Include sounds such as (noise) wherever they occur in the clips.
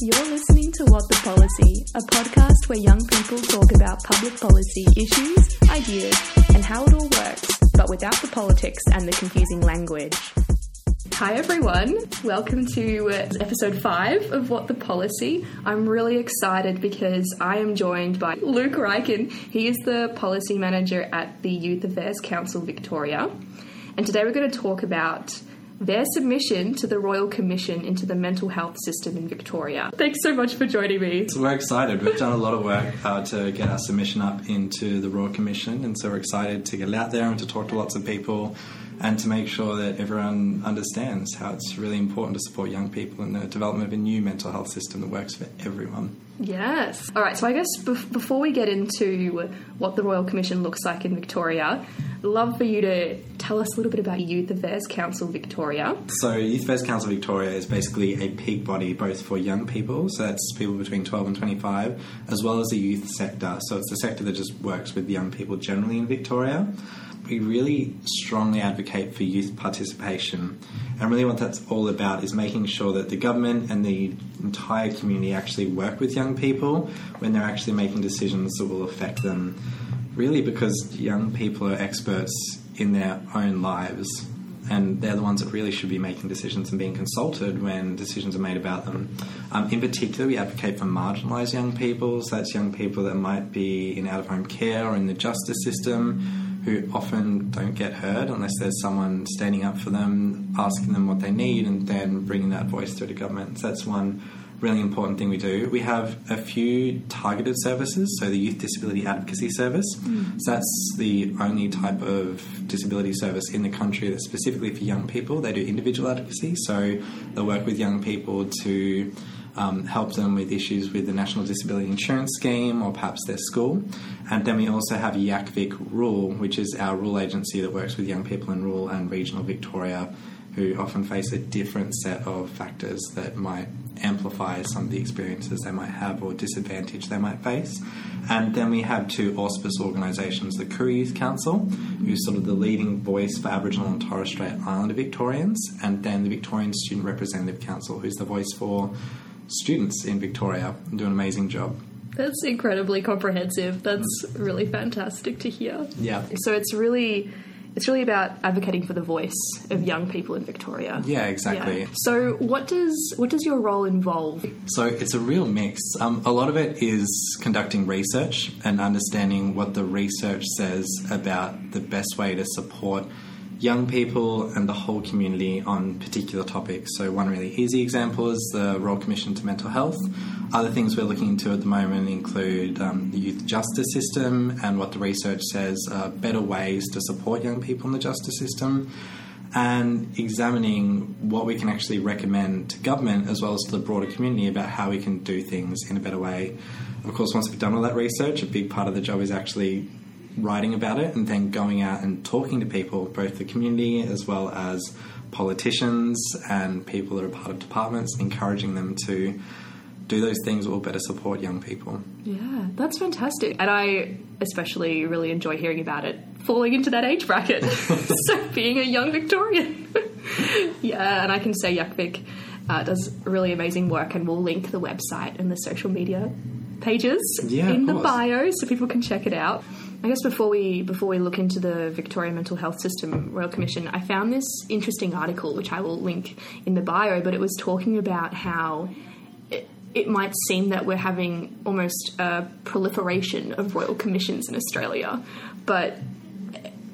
You're listening to What the Policy, a podcast where young people talk about public policy issues, ideas, and how it all works, but without the politics and the confusing language. Hi everyone, welcome to uh, episode 5 of What the Policy. I'm really excited because I am joined by Luke Rycken. He is the policy manager at the Youth Affairs Council Victoria. And today we're going to talk about their submission to the Royal Commission into the mental health system in Victoria. Thanks so much for joining me. So we're excited. We've done a lot of work uh, to get our submission up into the Royal Commission, and so we're excited to get it out there and to talk to lots of people and to make sure that everyone understands how it's really important to support young people in the development of a new mental health system that works for everyone. Yes. All right, so I guess bef- before we get into what the Royal Commission looks like in Victoria, love for you to tell us a little bit about Youth Affairs Council Victoria. So, Youth Affairs Council Victoria is basically a peak body both for young people, so that's people between 12 and 25, as well as the youth sector. So, it's the sector that just works with young people generally in Victoria we really strongly advocate for youth participation. And really, what that's all about is making sure that the government and the entire community actually work with young people when they're actually making decisions that will affect them. Really, because young people are experts in their own lives, and they're the ones that really should be making decisions and being consulted when decisions are made about them. Um, in particular, we advocate for marginalised young people, so that's young people that might be in out of home care or in the justice system who often don't get heard unless there's someone standing up for them, asking them what they need, and then bringing that voice through to government. So that's one really important thing we do. We have a few targeted services, so the Youth Disability Advocacy Service. Mm. So that's the only type of disability service in the country that's specifically for young people. They do individual advocacy, so they'll work with young people to um, help them with issues with the National Disability Insurance Scheme or perhaps their school. And then we also have YACVIC Rural, which is our rule agency that works with young people in rural and regional Victoria who often face a different set of factors that might amplify some of the experiences they might have or disadvantage they might face. And then we have two auspice organisations, the Koori Youth Council, who's sort of the leading voice for Aboriginal and Torres Strait Islander Victorians, and then the Victorian Student Representative Council, who's the voice for students in Victoria and do an amazing job. That's incredibly comprehensive. That's really fantastic to hear. Yeah. So it's really it's really about advocating for the voice of young people in Victoria. Yeah, exactly. Yeah. So what does what does your role involve? So it's a real mix. Um, a lot of it is conducting research and understanding what the research says about the best way to support young people and the whole community on particular topics. So, one really easy example is the Royal Commission to Mental Health. Other things we're looking into at the moment include um, the youth justice system and what the research says are better ways to support young people in the justice system. And examining what we can actually recommend to government as well as to the broader community about how we can do things in a better way. Of course, once we've done all that research, a big part of the job is actually writing about it and then going out and talking to people, both the community as well as politicians and people that are part of departments, encouraging them to do those things that will better support young people. Yeah, that's fantastic. And I especially really enjoy hearing about it falling into that age bracket. (laughs) (laughs) so being a young Victorian. (laughs) yeah, and I can say YACVIC uh, does really amazing work and we'll link the website and the social media pages yeah, in the bio so people can check it out. I guess before we before we look into the Victoria Mental Health System Royal Commission, I found this interesting article which I will link in the bio, but it was talking about how it, it might seem that we're having almost a proliferation of royal commissions in Australia, but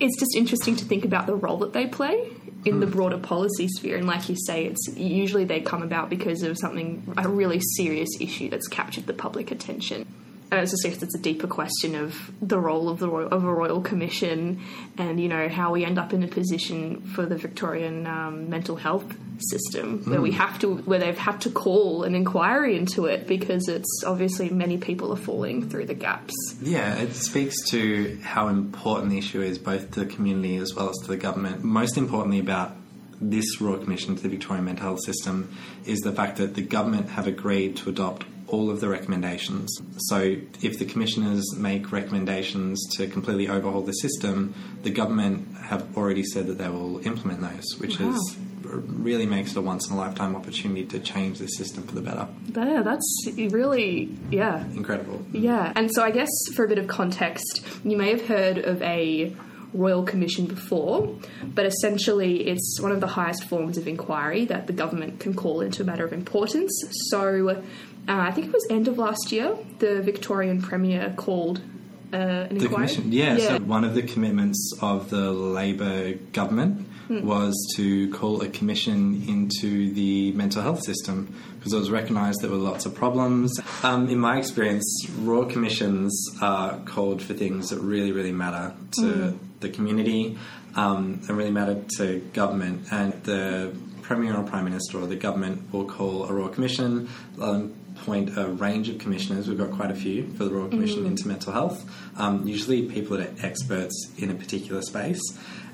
it's just interesting to think about the role that they play in the hmm. broader policy sphere. And like you say, it's usually they come about because of something a really serious issue that's captured the public attention. It's just it's a deeper question of the role of the royal, of a royal commission, and you know how we end up in a position for the Victorian um, mental health system mm. where we hmm. have to where they've had to call an inquiry into it because it's obviously many people are falling through the gaps. Yeah, it speaks to how important the issue is both to the community as well as to the government. Most importantly, about this Royal Commission to the Victorian mental health system is the fact that the government have agreed to adopt all of the recommendations. So, if the commissioners make recommendations to completely overhaul the system, the government have already said that they will implement those, which wow. is really makes it a once in a lifetime opportunity to change the system for the better. Yeah, that's really, yeah. Incredible. Yeah, and so I guess for a bit of context, you may have heard of a Royal Commission before, but essentially it's one of the highest forms of inquiry that the government can call into a matter of importance. So uh, I think it was end of last year, the Victorian Premier called uh, an The inquiry. commission, yeah, yeah. So one of the commitments of the Labor government Hmm. was to call a commission into the mental health system because it was recognised there were lots of problems. Um, in my experience, royal commissions are called for things that really, really matter to Hmm. the community um, and really matter to government. And the premier or prime minister or the government will call a royal commission. Um, appoint a range of commissioners. We've got quite a few for the Royal Commission into mental health. Um, usually, people that are experts in a particular space,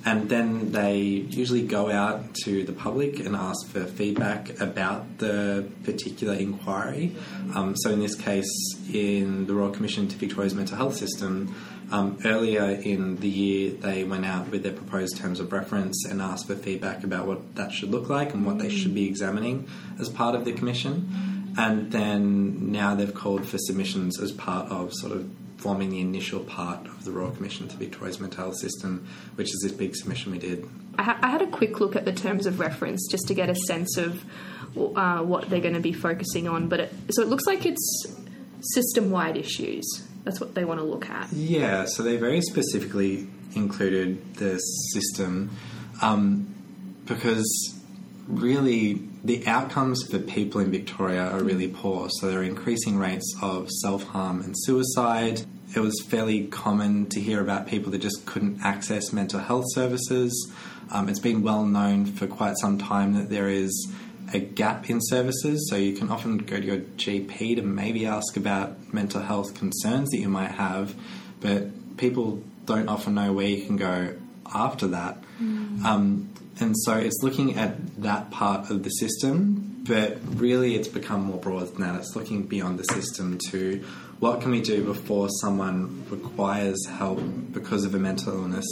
and then they usually go out to the public and ask for feedback about the particular inquiry. Um, so, in this case, in the Royal Commission to Victoria's mental health system. Um, earlier in the year, they went out with their proposed terms of reference and asked for feedback about what that should look like and what they should be examining as part of the commission. And then now they've called for submissions as part of sort of forming the initial part of the Royal Commission to Victoria's mental health system, which is this big submission we did. I, ha- I had a quick look at the terms of reference just to get a sense of uh, what they're going to be focusing on. But it, so it looks like it's system-wide issues. That's what they want to look at. Yeah, so they very specifically included the system um, because really the outcomes for people in Victoria are really poor. So there are increasing rates of self harm and suicide. It was fairly common to hear about people that just couldn't access mental health services. Um, it's been well known for quite some time that there is a gap in services. So you can often go to your GP to maybe ask about mental health concerns that you might have, but people don't often know where you can go after that. Um, and so it's looking at that part of the system, but really it's become more broad than that. It's looking beyond the system to what can we do before someone requires help because of a mental illness.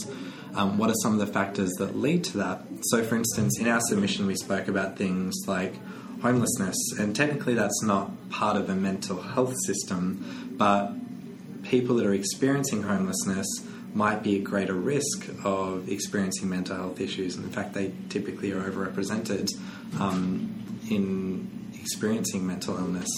Um, what are some of the factors that lead to that? So, for instance, in our submission, we spoke about things like homelessness, and technically that's not part of a mental health system, but people that are experiencing homelessness might be at greater risk of experiencing mental health issues. And in fact, they typically are overrepresented um, in experiencing mental illness.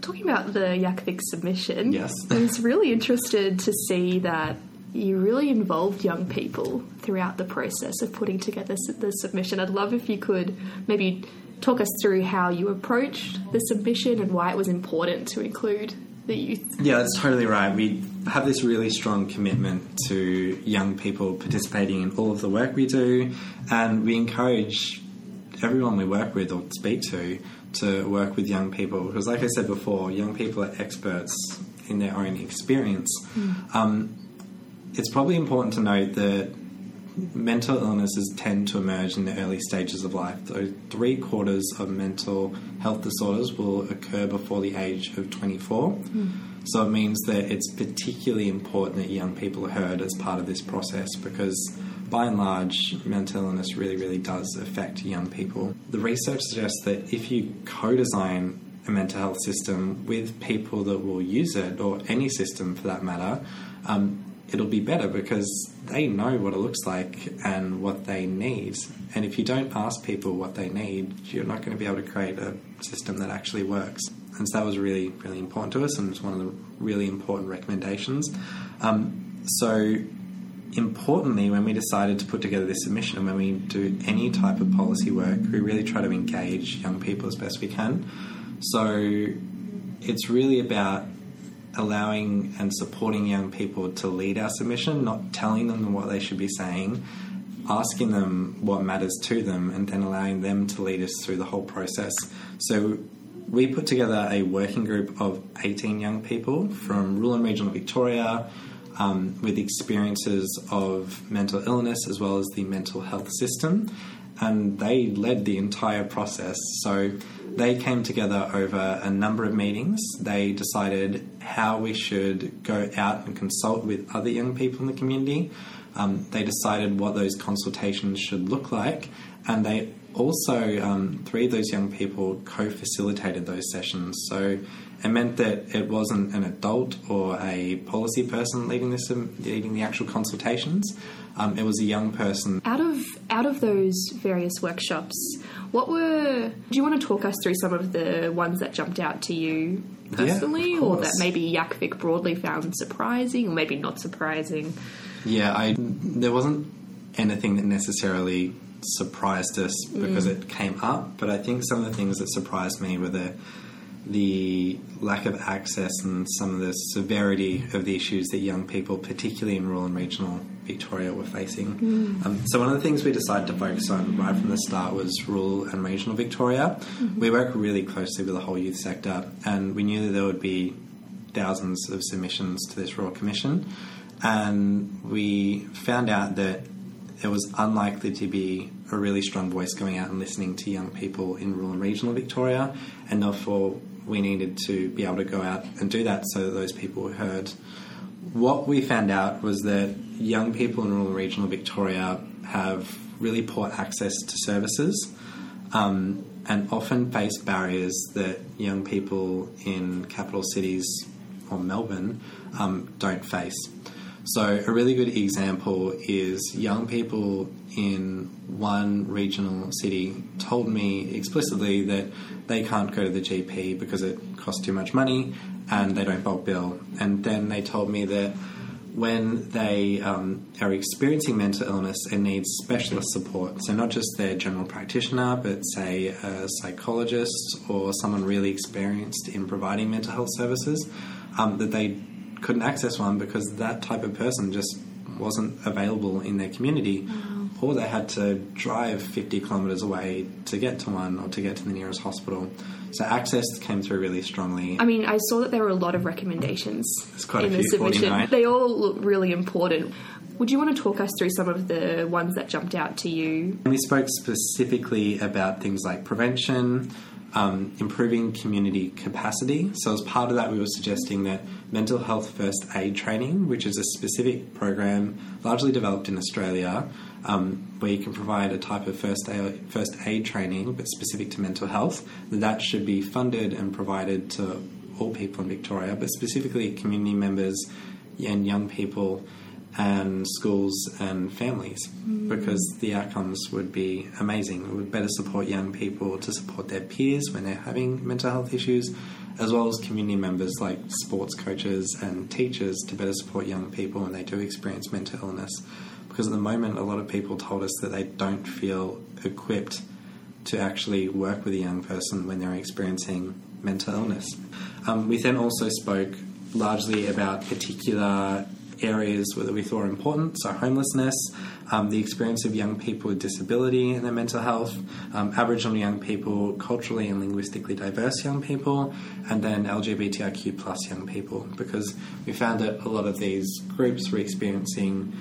Talking about the YACVic submission, Yes. (laughs) I was really interested to see that you really involved young people throughout the process of putting together the submission. I'd love if you could maybe talk us through how you approached the submission and why it was important to include the youth. Yeah, that's totally right. We have this really strong commitment to young people participating in all of the work we do, and we encourage everyone we work with or speak to to work with young people because, like I said before, young people are experts in their own experience. Um, it's probably important to note that mental illnesses tend to emerge in the early stages of life. So, three quarters of mental health disorders will occur before the age of 24. So, it means that it's particularly important that young people are heard as part of this process because, by and large, mental illness really, really does affect young people. The research suggests that if you co design a mental health system with people that will use it, or any system for that matter, um, it'll be better because they know what it looks like and what they need. And if you don't ask people what they need, you're not going to be able to create a system that actually works. And so that was really, really important to us, and it's one of the really important recommendations. Um, so, importantly, when we decided to put together this submission and when we do any type of policy work, we really try to engage young people as best we can. So, it's really about allowing and supporting young people to lead our submission, not telling them what they should be saying, asking them what matters to them, and then allowing them to lead us through the whole process. So we put together a working group of 18 young people from rural and regional Victoria. Um, with experiences of mental illness as well as the mental health system, and they led the entire process. So they came together over a number of meetings. They decided how we should go out and consult with other young people in the community. Um, they decided what those consultations should look like, and they also, um, three of those young people co facilitated those sessions. So it meant that it wasn't an adult or a policy person leading, this, um, leading the actual consultations. Um, it was a young person. Out of out of those various workshops, what were? Do you want to talk us through some of the ones that jumped out to you personally, Yeah, or that maybe YACVic broadly found surprising, or maybe not surprising? Yeah, I there wasn't anything that necessarily surprised us because it came up, but I think some of the things that surprised me were the the lack of access and some of the severity of the issues that young people, particularly in rural and regional Victoria, were facing. Um, so one of the things we decided to focus on right from the start was rural and regional Victoria. We work really closely with the whole youth sector, and we knew that there would be thousands of submissions to this Royal Commission, and we found out that it was unlikely to be a really strong voice going out and listening to young people in rural and regional Victoria, and therefore we needed to be able to go out and do that so that those people were heard. What we found out was that young people in rural regional Victoria have really poor access to services um, and often face barriers that young people in capital cities or Melbourne um, don't face. So, a really good example is young people in one regional city told me explicitly that they can't go to the GP because it costs too much money and they don't bulk bill. And then they told me that when they um, are experiencing mental illness and need specialist support, so not just their general practitioner, but say a psychologist or someone really experienced in providing mental health services, um, that they couldn't access one because that type of person just wasn't available in their community. Mm-hmm. Or they had to drive 50 kilometres away to get to one or to get to the nearest hospital. So access came through really strongly. I mean, I saw that there were a lot of recommendations There's quite a in the submission. 49. They all look really important. Would you want to talk us through some of the ones that jumped out to you? We spoke specifically about things like prevention, um, improving community capacity. So, as part of that, we were suggesting that mental health first aid training, which is a specific program largely developed in Australia, um, where you can provide a type of first aid, first aid training but specific to mental health, that that should be funded and provided to all people in Victoria, but specifically community members and young people and schools and families because the outcomes would be amazing. It would better support young people to support their peers when they're having mental health issues, as well as community members like sports coaches and teachers to better support young people when they do experience mental illness. Because at the moment, a lot of people told us that they don't feel equipped to actually work with a young person when they're experiencing mental illness. Um, we then also spoke largely about particular areas that we thought were important, so homelessness, um, the experience of young people with disability and their mental health, um, Aboriginal young people, culturally and linguistically diverse young people, and then LGBTIQ plus young people, because we found that a lot of these groups were experiencing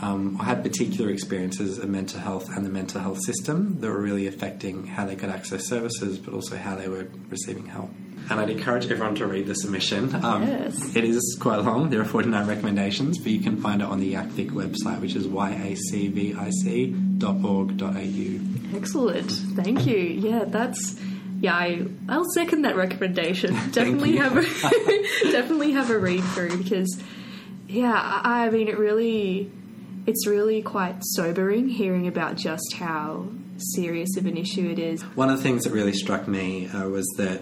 um, or had particular experiences of mental health and the mental health system that were really affecting how they could access services, but also how they were receiving help. And I'd encourage everyone to read the submission. Um, Yes. It is quite long. There are 49 recommendations, but you can find it on the YACVIC website, which is yacvic.org.au. Excellent. Thank you. Yeah, that's yeah, I I'll second that recommendation. (laughs) (laughs) Definitely have a definitely have a read through because yeah, I, I mean it really it's really quite sobering hearing about just how serious of an issue it is. One of the things that really struck me uh, was that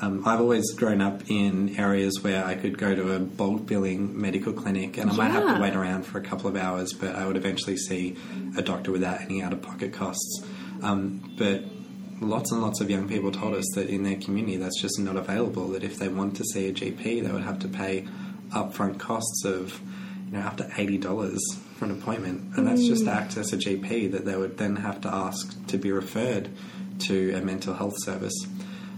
um, I've always grown up in areas where I could go to a bulk billing medical clinic and I might have to wait around for a couple of hours, but I would eventually see a doctor without any out of pocket costs. Um, but lots and lots of young people told us that in their community that's just not available, that if they want to see a GP, they would have to pay upfront costs of you know, up to $80 for an appointment. And that's just to access a GP that they would then have to ask to be referred to a mental health service.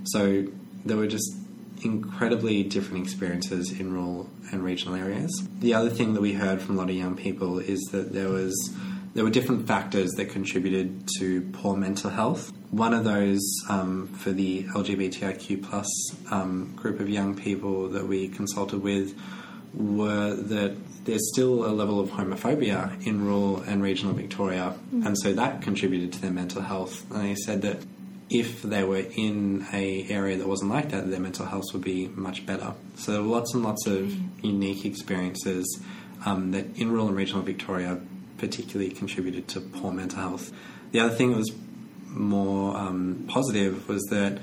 So there were just incredibly different experiences in rural and regional areas. The other thing that we heard from a lot of young people is that there was there were different factors that contributed to poor mental health. One of those um, for the LGBTIQ plus um, group of young people that we consulted with were that there's still a level of homophobia in rural and regional Victoria, and so that contributed to their mental health. And they said that if they were in a area that wasn't like that, their mental health would be much better. So there were lots and lots of unique experiences um, that in rural and regional Victoria particularly contributed to poor mental health. The other thing that was more um, positive was that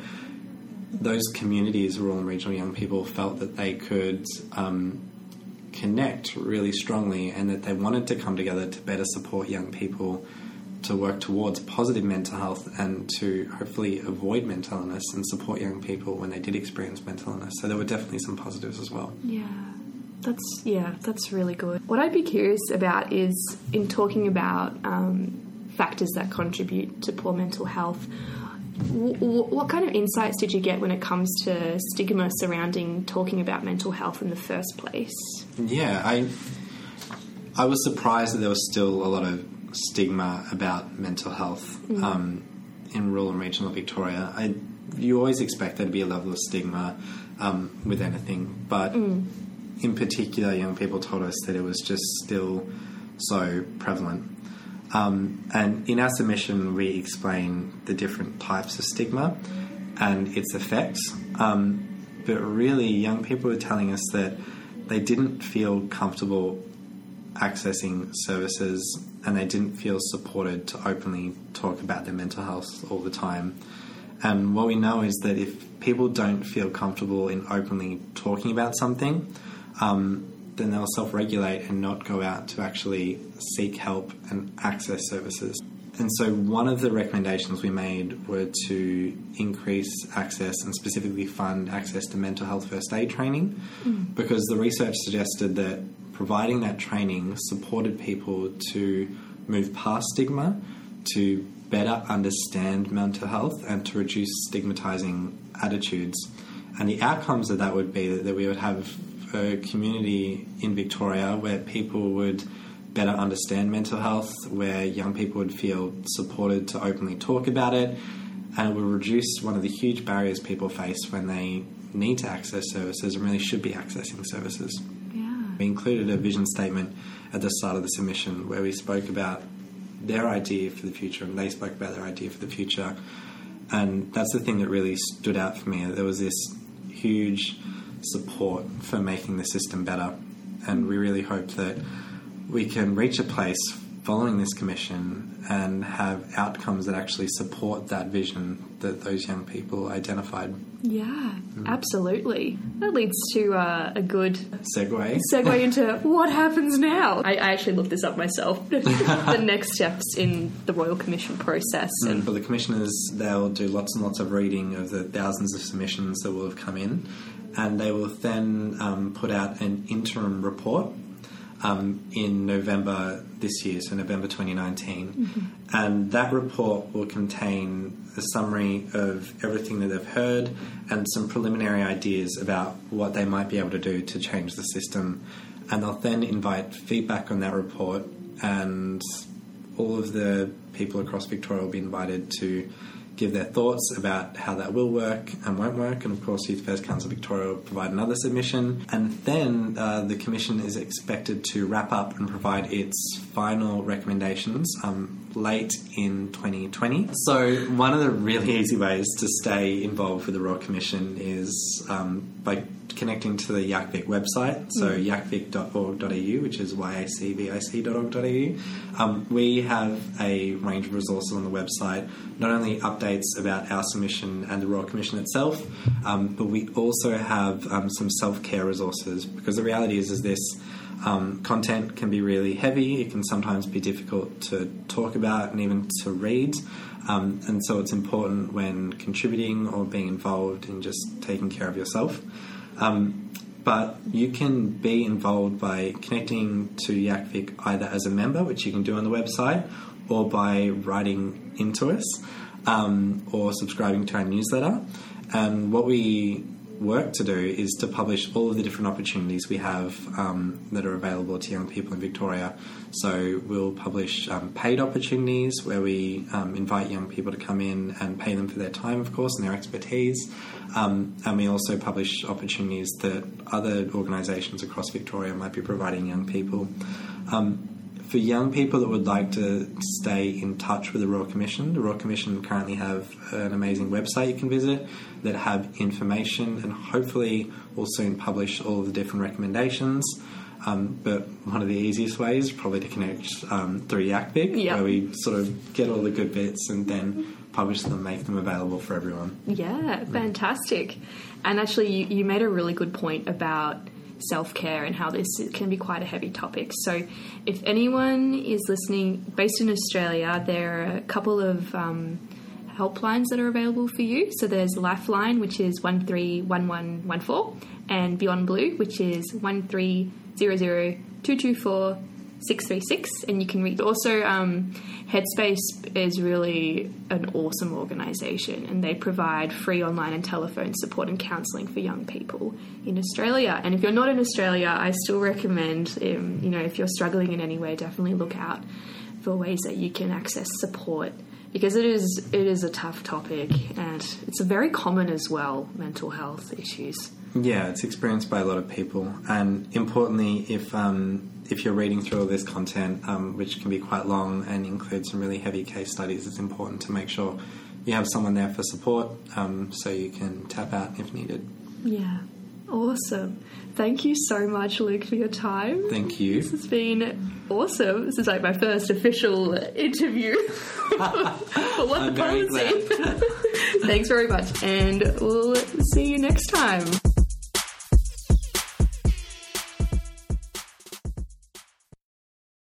those communities, rural and regional young people, felt that they could um, connect really strongly and that they wanted to come together to better support young people to work towards positive mental health and to hopefully avoid mental illness and support young people when they did experience mental illness. So there were definitely some positives as well. Yeah. That's yeah, that's really good. What I'd be curious about is in talking about um, factors that contribute to poor mental health. W- w- what kind of insights did you get when it comes to stigma surrounding talking about mental health in the first place? Yeah, I I was surprised that there was still a lot of stigma about mental health um, in rural and regional Victoria. I you always expect there to be a level of stigma um, with anything, but in particular, young people told us that it was just still so prevalent. Um, and in our submission, we explain the different types of stigma and its effects. Um, but really, young people were telling us that they didn't feel comfortable accessing services and they didn't feel supported to openly talk about their mental health all the time. And what we know is that if people don't feel comfortable in openly talking about something, um, then they'll self regulate and not go out to actually seek help and access services. And so, one of the recommendations we made were to increase access and specifically fund access to mental health first aid training because the research suggested that providing that training supported people to move past stigma, to better understand mental health, and to reduce stigmatizing attitudes. And the outcomes of that would be that, we would have a community in Victoria where people would better understand mental health, where young people would feel supported to openly talk about it, and it would reduce one of the huge barriers people face when they need to access services and really should be accessing services. We included a vision statement at the start of the submission where we spoke about their idea for the future and they spoke about their idea for the future. And that's the thing that really stood out for me. There was this huge support for making the system better. And we really hope that we can reach a place following this commission and have outcomes that actually support that vision that those young people identified. Yeah, absolutely. That leads to uh, a good Segue. segue into (laughs) what happens now. I, I actually looked this up myself. (laughs) the next steps in the Royal Commission process. And for the commissioners, they'll do lots and lots of reading of the thousands of submissions that will have come in, and they will then um, put out an interim report um, in November this year, so November 2019. And that report will contain a summary of everything that they've heard and some preliminary ideas about what they might be able to do to change the system. And they'll then invite feedback on that report, and all of the people across Victoria will be invited to give their thoughts about how that will work and won't work. And of course, Youth Affairs Council Victoria will provide another submission. And then uh, the Commission is expected to wrap up and provide its final recommendations um, late in 2020. So, one of the really easy ways to stay involved with the Royal Commission is um, by connecting to the YACVIC website, so yacvic.org.au, which is yacvic.org.au. Um, we have a range of resources on the website, not only updates about our submission and the Royal Commission itself, um, but we also have um, some self-care resources because the reality is, is this um, content can be really heavy. It can sometimes be difficult to talk about and even to read. Um, and so it's important when contributing or being involved in just taking care of yourself. Um, but you can be involved by connecting to YACVIC either as a member, which you can do on the website, or by writing into us um, or subscribing to our newsletter. And what we work to do is to publish all of the different opportunities we have um, that are available to young people in Victoria. So we'll publish um, paid opportunities where we um, invite young people to come in and pay them for their time, of course, and their expertise. Um, and we also publish opportunities that other organisations across Victoria might be providing young people. Um, for young people that would like to stay in touch with the Royal Commission, the Royal Commission currently have an amazing website you can visit that have information and hopefully will soon publish all of the different recommendations. Um, but one of the easiest ways probably to connect um, through YACVIC, Yep. where we sort of get all the good bits and then publish them, make them available for everyone. Yeah, fantastic. And actually, you, you made a really good point about self care and how this can be quite a heavy topic. So, if anyone is listening based in Australia, there are a couple of um, helplines that are available for you. So, there's Lifeline, which is 131114, and Beyond Blue, which is 1300224. 636 and you can read also um, headspace is really an awesome organization and they provide free online and telephone support and counseling for young people in australia. And if you're not in australia i still recommend um, you know if you're struggling in any way definitely look out for ways that you can access support because it is it is a tough topic and it's very common as well mental health issues Yeah, it's experienced by a lot of people, and importantly, if um, if you're reading through all this content, um, which can be quite long and include some really heavy case studies, it's important to make sure you have someone there for support, um, so you can tap out if needed. yeah awesome thank you so much luke for your time Thank you. This has been awesome. This is like my first official interview (laughs) for what I'm the very policy. (laughs) Thanks very much, and we'll see you next time.